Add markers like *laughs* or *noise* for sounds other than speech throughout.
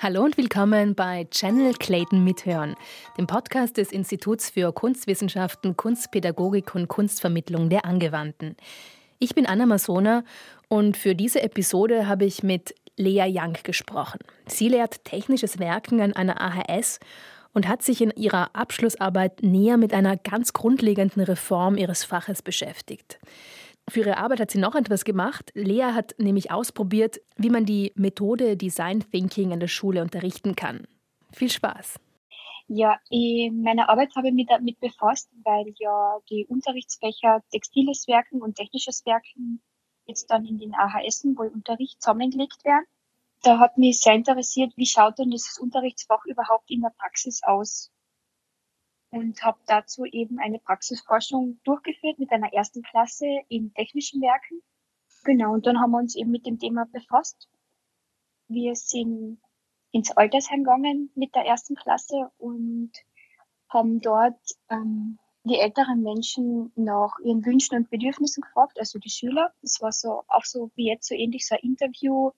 Hallo und willkommen bei Channel Clayton Mithören, dem Podcast des Instituts für Kunstwissenschaften, Kunstpädagogik und Kunstvermittlung der Angewandten. Ich bin Anna Masona und für diese Episode habe ich mit Lea Young gesprochen. Sie lehrt technisches Werken an einer AHS und hat sich in ihrer Abschlussarbeit näher mit einer ganz grundlegenden Reform ihres Faches beschäftigt. Für ihre Arbeit hat sie noch etwas gemacht. Lea hat nämlich ausprobiert, wie man die Methode Design Thinking in der Schule unterrichten kann. Viel Spaß! Ja, in meiner Arbeit habe ich mich damit befasst, weil ja die Unterrichtsfächer Textiles Werken und Technisches Werken jetzt dann in den AHS, wo im Unterricht zusammengelegt werden. Da hat mich sehr interessiert, wie schaut denn dieses Unterrichtsfach überhaupt in der Praxis aus? und habe dazu eben eine Praxisforschung durchgeführt mit einer ersten Klasse in technischen Werken. Genau, und dann haben wir uns eben mit dem Thema befasst. Wir sind ins Altersheim gegangen mit der ersten Klasse und haben dort ähm, die älteren Menschen nach ihren Wünschen und Bedürfnissen gefragt, also die Schüler. Das war so auch so wie jetzt so ähnlich so ein Interview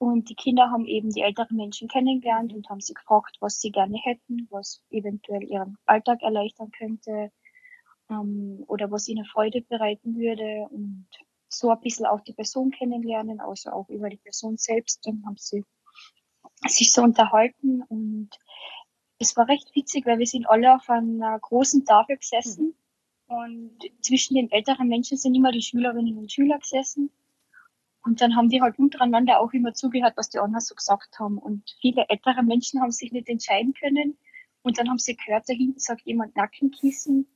und die Kinder haben eben die älteren Menschen kennengelernt und haben sie gefragt, was sie gerne hätten, was eventuell ihren Alltag erleichtern könnte ähm, oder was ihnen Freude bereiten würde und so ein bisschen auch die Person kennenlernen, also auch über die Person selbst. Dann haben sie sich so unterhalten und es war recht witzig, weil wir sind alle auf einer großen Tafel gesessen mhm. und zwischen den älteren Menschen sind immer die Schülerinnen und Schüler gesessen und dann haben die halt untereinander auch immer zugehört, was die anderen so gesagt haben. Und viele ältere Menschen haben sich nicht entscheiden können. Und dann haben sie gehört, da hinten sagt jemand Nackenkissen.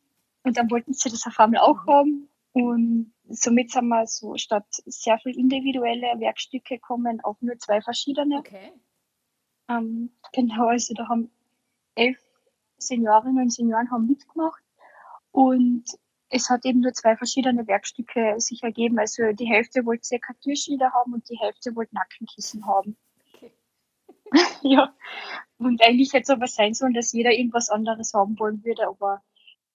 Und dann wollten sie das auf einmal auch haben. Und somit sind wir so statt sehr viel individuelle Werkstücke kommen auf nur zwei verschiedene. Okay. Ähm, genau, also da haben elf Seniorinnen und Senioren haben mitgemacht. Und es hat eben nur zwei verschiedene Werkstücke sich ergeben. Also die Hälfte wollte Sekatürschilder haben und die Hälfte wollte Nackenkissen haben. Okay. *laughs* ja. Und eigentlich hätte es aber sein sollen, dass jeder irgendwas anderes haben wollen würde, aber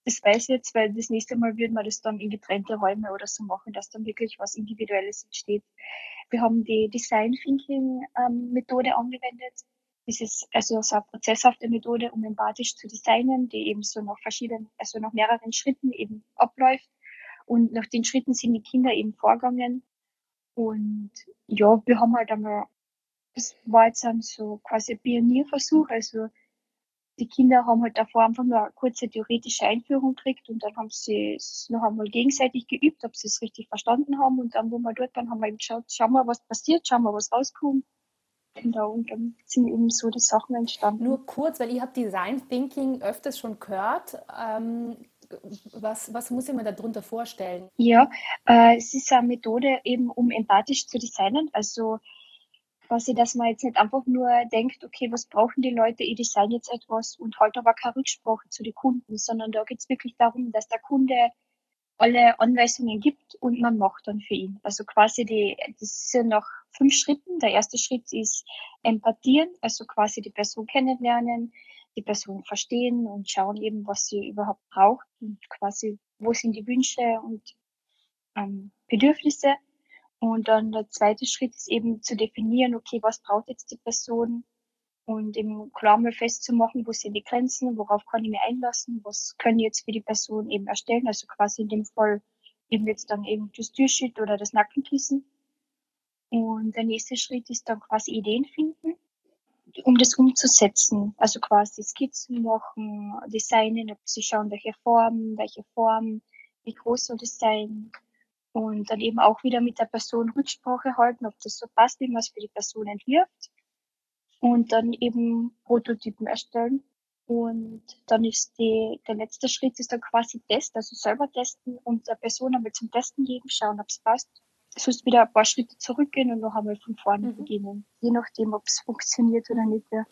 das weiß ich jetzt, weil das nächste Mal würden wir das dann in getrennte Räume oder so machen, dass dann wirklich was Individuelles entsteht. Wir haben die Design Thinking ähm, Methode angewendet. Das ist also so eine prozesshafte Methode, um empathisch zu designen, die eben so nach verschiedenen, also nach mehreren Schritten eben abläuft. Und nach den Schritten sind die Kinder eben vorgegangen. Und ja, wir haben halt einmal, das war jetzt dann so quasi ein Pionierversuch. Also die Kinder haben halt davor einfach nur eine kurze theoretische Einführung gekriegt und dann haben sie es noch einmal gegenseitig geübt, ob sie es richtig verstanden haben. Und dann, wo wir dort waren, haben wir eben geschaut, schauen wir, was passiert, schauen wir, was rauskommt. Genau, und dann sind eben so die Sachen entstanden. Nur kurz, weil ich habe Design Thinking öfters schon gehört. Ähm, was, was muss ich mir darunter vorstellen? Ja, äh, es ist eine Methode eben, um empathisch zu designen. Also quasi, dass man jetzt nicht einfach nur denkt, okay, was brauchen die Leute, ich design jetzt etwas und halt aber keine Rücksprache zu den Kunden, sondern da geht es wirklich darum, dass der Kunde alle Anweisungen gibt und man macht dann für ihn. Also quasi die, das sind noch fünf Schritten. Der erste Schritt ist empathieren, also quasi die Person kennenlernen, die Person verstehen und schauen eben, was sie überhaupt braucht und quasi, wo sind die Wünsche und ähm, Bedürfnisse. Und dann der zweite Schritt ist eben zu definieren, okay, was braucht jetzt die Person und klar mal festzumachen, wo sind die Grenzen, worauf kann ich mich einlassen, was können ich jetzt für die Person eben erstellen, also quasi in dem Fall eben jetzt dann eben das Türschild oder das Nackenkissen. Und der nächste Schritt ist dann quasi Ideen finden, um das umzusetzen. Also quasi Skizzen machen, designen, ob sie schauen, welche Formen, welche Formen, wie groß soll das sein. Und dann eben auch wieder mit der Person Rücksprache halten, ob das so passt, wie man es für die Person entwirft und dann eben Prototypen erstellen. Und dann ist die, der letzte Schritt ist dann quasi Test, also selber testen und der Person einmal zum Testen geben, schauen, ob es passt. Sonst wieder ein paar Schritte zurückgehen und noch einmal von vorne mhm. beginnen. Je nachdem, ob es funktioniert oder nicht. Ja.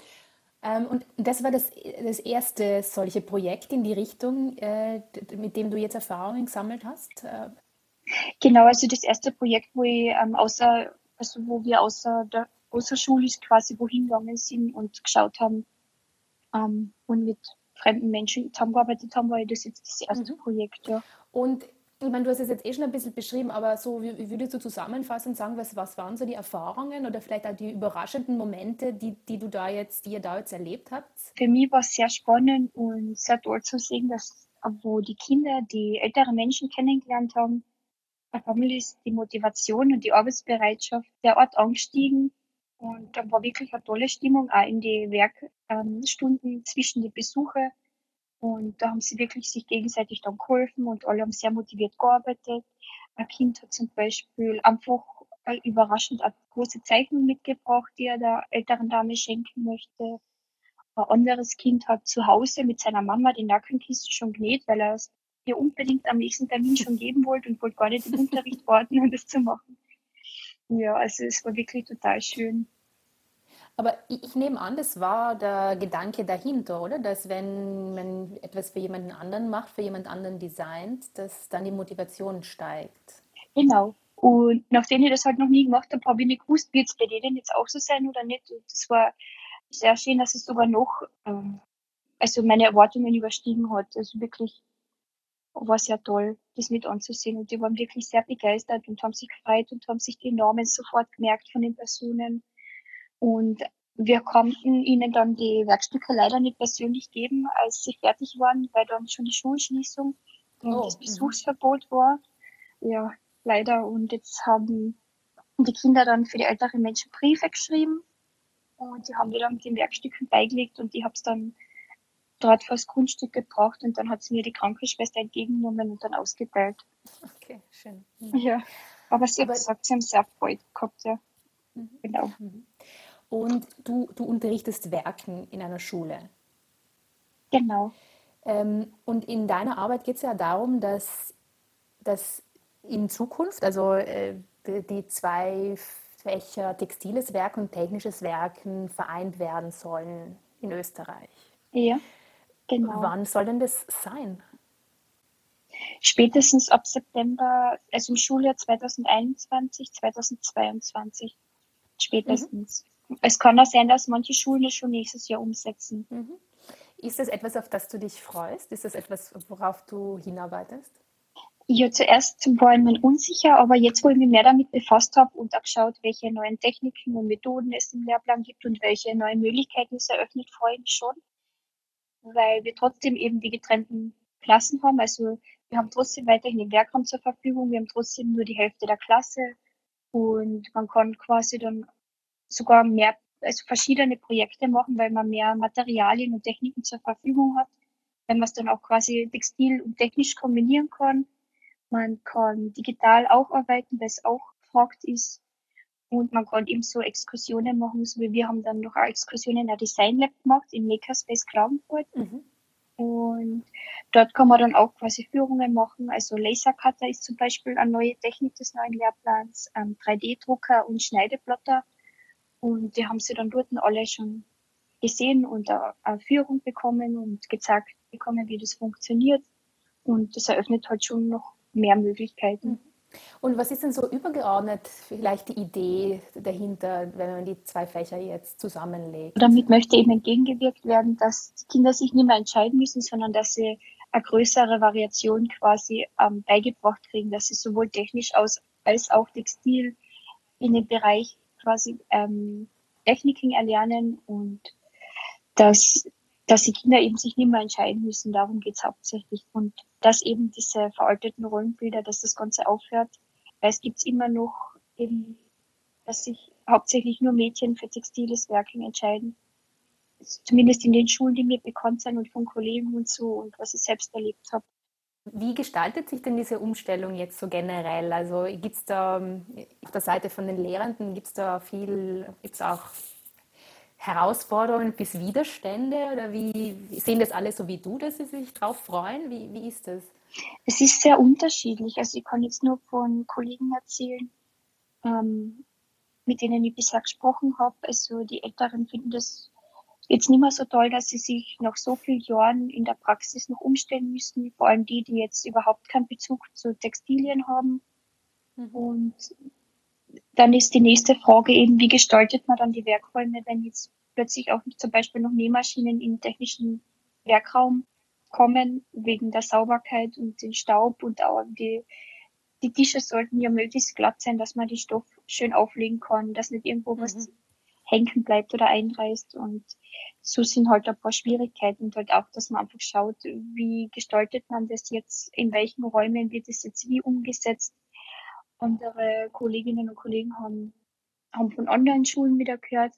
Ähm, und das war das, das erste solche Projekt in die Richtung, äh, mit dem du jetzt Erfahrungen gesammelt hast? Äh? Genau, also das erste Projekt, wo ich ähm, außer, also wo wir außer der außerschulisch quasi wohin gegangen sind und geschaut haben ähm, und mit fremden Menschen zusammengearbeitet haben, war das jetzt das erste mhm. Projekt, ja. Und ich meine, du hast es jetzt eh schon ein bisschen beschrieben, aber so, wie, würdest du zusammenfassend sagen, was, was waren so die Erfahrungen oder vielleicht auch die überraschenden Momente, die, die du da jetzt, die ihr da jetzt erlebt habt? Für mich war es sehr spannend und sehr toll zu sehen, dass, wo die Kinder die älteren Menschen kennengelernt haben, auf einmal ist die Motivation und die Arbeitsbereitschaft derart angestiegen und da war wirklich eine tolle Stimmung auch in die Werkstunden ähm, zwischen den Besuchen. Und da haben sie wirklich sich gegenseitig dann geholfen und alle haben sehr motiviert gearbeitet. Ein Kind hat zum Beispiel einfach überraschend eine große Zeichnung mitgebracht, die er der älteren Dame schenken möchte. Ein anderes Kind hat zu Hause mit seiner Mama die Nackenkiste schon genäht, weil er es ihr unbedingt am nächsten Termin schon geben wollte und wollte gar nicht im Unterricht warten, um das zu machen. Ja, also es war wirklich total schön. Aber ich nehme an, das war der Gedanke dahinter, oder? Dass wenn man etwas für jemanden anderen macht, für jemand anderen designt, dass dann die Motivation steigt. Genau. Und nachdem ich das halt noch nie gemacht habe, habe ich nicht gewusst, wird es bei denen jetzt auch so sein oder nicht. Und das war sehr schön, dass es sogar noch, ähm, also meine Erwartungen überstiegen hat. Also wirklich war sehr toll, das mit anzusehen. Und die waren wirklich sehr begeistert und haben sich gefreut und haben sich die Namen sofort gemerkt von den Personen. Und wir konnten ihnen dann die Werkstücke leider nicht persönlich geben, als sie fertig waren, weil dann schon die Schulschließung und oh, das mhm. Besuchsverbot war. Ja, leider. Und jetzt haben die Kinder dann für die älteren Menschen Briefe geschrieben und die haben die dann mit den Werkstücken beigelegt und ich habe es dann dort fürs Grundstück gebraucht und dann hat sie mir die Krankenschwester entgegengenommen und dann ausgeteilt. Okay, schön. Mhm. Ja, aber sie hat gesagt, sie haben sehr Freude gehabt, ja. Mhm. Genau. Mhm. Und du, du unterrichtest Werken in einer Schule. Genau. Ähm, und in deiner Arbeit geht es ja darum, dass, dass in Zukunft, also äh, die zwei Fächer textiles Werk und technisches Werken vereint werden sollen in Österreich. Ja, genau. Wann soll denn das sein? Spätestens ab September, also im Schuljahr 2021, 2022. Spätestens. Mhm. Es kann auch sein, dass manche Schulen das schon nächstes Jahr umsetzen. Mhm. Ist das etwas, auf das du dich freust? Ist das etwas, worauf du hinarbeitest? Ja, zuerst war ich mir unsicher, aber jetzt, wo ich mich mehr damit befasst habe und auch geschaut, welche neuen Techniken und Methoden es im Lehrplan gibt und welche neuen Möglichkeiten es eröffnet, freue ich mich schon, weil wir trotzdem eben die getrennten Klassen haben. Also wir haben trotzdem weiterhin den Werkraum zur Verfügung, wir haben trotzdem nur die Hälfte der Klasse und man kann quasi dann sogar mehr, also verschiedene Projekte machen, weil man mehr Materialien und Techniken zur Verfügung hat, wenn man es dann auch quasi textil und technisch kombinieren kann. Man kann digital auch arbeiten, weil es auch gefragt ist. Und man kann eben so Exkursionen machen, so wie wir haben dann noch eine Exkursion in der Design Lab gemacht, im Makerspace Klagenfurt. Mhm. Und dort kann man dann auch quasi Führungen machen. Also Lasercutter ist zum Beispiel eine neue Technik des neuen Lehrplans, ähm, 3D-Drucker und Schneideblotter und die haben sie dann dort alle schon gesehen und eine Führung bekommen und gezeigt bekommen, wie das funktioniert. Und das eröffnet halt schon noch mehr Möglichkeiten. Und was ist denn so übergeordnet vielleicht die Idee dahinter, wenn man die zwei Fächer jetzt zusammenlegt? Damit möchte eben entgegengewirkt werden, dass die Kinder sich nicht mehr entscheiden müssen, sondern dass sie eine größere Variation quasi ähm, beigebracht kriegen, dass sie sowohl technisch aus als auch textil in den Bereich quasi ähm, Techniken erlernen und dass, dass die Kinder eben sich nicht mehr entscheiden müssen. Darum geht es hauptsächlich. Und dass eben diese veralteten Rollenbilder, dass das Ganze aufhört, weil es gibt immer noch eben, dass sich hauptsächlich nur Mädchen für textiles Werken entscheiden. Zumindest in den Schulen, die mir bekannt sind und von Kollegen und so und was ich selbst erlebt habe. Wie gestaltet sich denn diese Umstellung jetzt so generell? Also gibt es da ähm, auf der Seite von den Lehrenden, gibt es da viel, gibt es auch Herausforderungen bis Widerstände oder wie sehen das alle so wie du, dass sie sich darauf freuen? Wie, wie ist das? Es ist sehr unterschiedlich. Also ich kann jetzt nur von Kollegen erzählen, ähm, mit denen ich bisher gesprochen habe. Also die Älteren finden das jetzt nicht mehr so toll, dass sie sich nach so vielen Jahren in der Praxis noch umstellen müssen, vor allem die, die jetzt überhaupt keinen Bezug zu Textilien haben. Mhm. Und dann ist die nächste Frage eben, wie gestaltet man dann die Werkräume, wenn jetzt plötzlich auch zum Beispiel noch Nähmaschinen im technischen Werkraum kommen, wegen der Sauberkeit und den Staub und auch die, die Tische sollten ja möglichst glatt sein, dass man die Stoff schön auflegen kann, dass nicht irgendwo mhm. was hängen bleibt oder einreißt und so sind halt ein paar Schwierigkeiten und halt auch, dass man einfach schaut, wie gestaltet man das jetzt, in welchen Räumen wird es jetzt wie umgesetzt. Andere Kolleginnen und Kollegen haben, haben von Online-Schulen wieder gehört,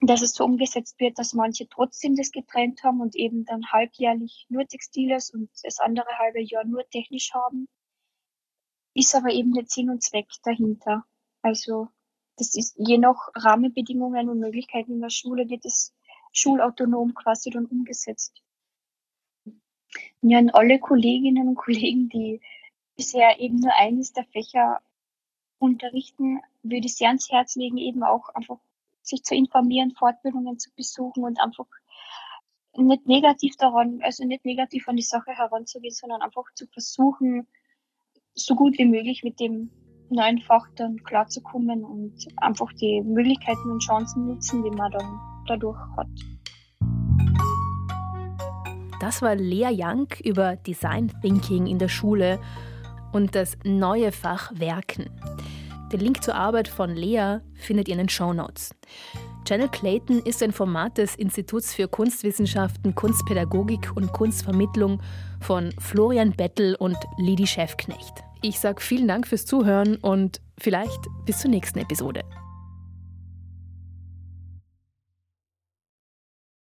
dass es so umgesetzt wird, dass manche trotzdem das getrennt haben und eben dann halbjährlich nur Textiles und das andere halbe Jahr nur technisch haben. Ist aber eben der Sinn und Zweck dahinter. Also das ist je nach Rahmenbedingungen und Möglichkeiten in der Schule wird es schulautonom quasi dann umgesetzt. Ja, an alle Kolleginnen und Kollegen, die bisher eben nur eines der Fächer unterrichten, würde ich sehr ans Herz legen, eben auch einfach sich zu informieren, Fortbildungen zu besuchen und einfach nicht negativ daran, also nicht negativ an die Sache heranzugehen, sondern einfach zu versuchen, so gut wie möglich mit dem neuen Fach dann klarzukommen und einfach die Möglichkeiten und Chancen nutzen, die man dann dadurch hat. Das war Lea Young über Design Thinking in der Schule und das neue Fach Werken. Den Link zur Arbeit von Lea findet ihr in den Show Notes. Channel Clayton ist ein Format des Instituts für Kunstwissenschaften, Kunstpädagogik und Kunstvermittlung von Florian Bettel und Lidi Schäfknecht. Ich sage vielen Dank fürs Zuhören und vielleicht bis zur nächsten Episode.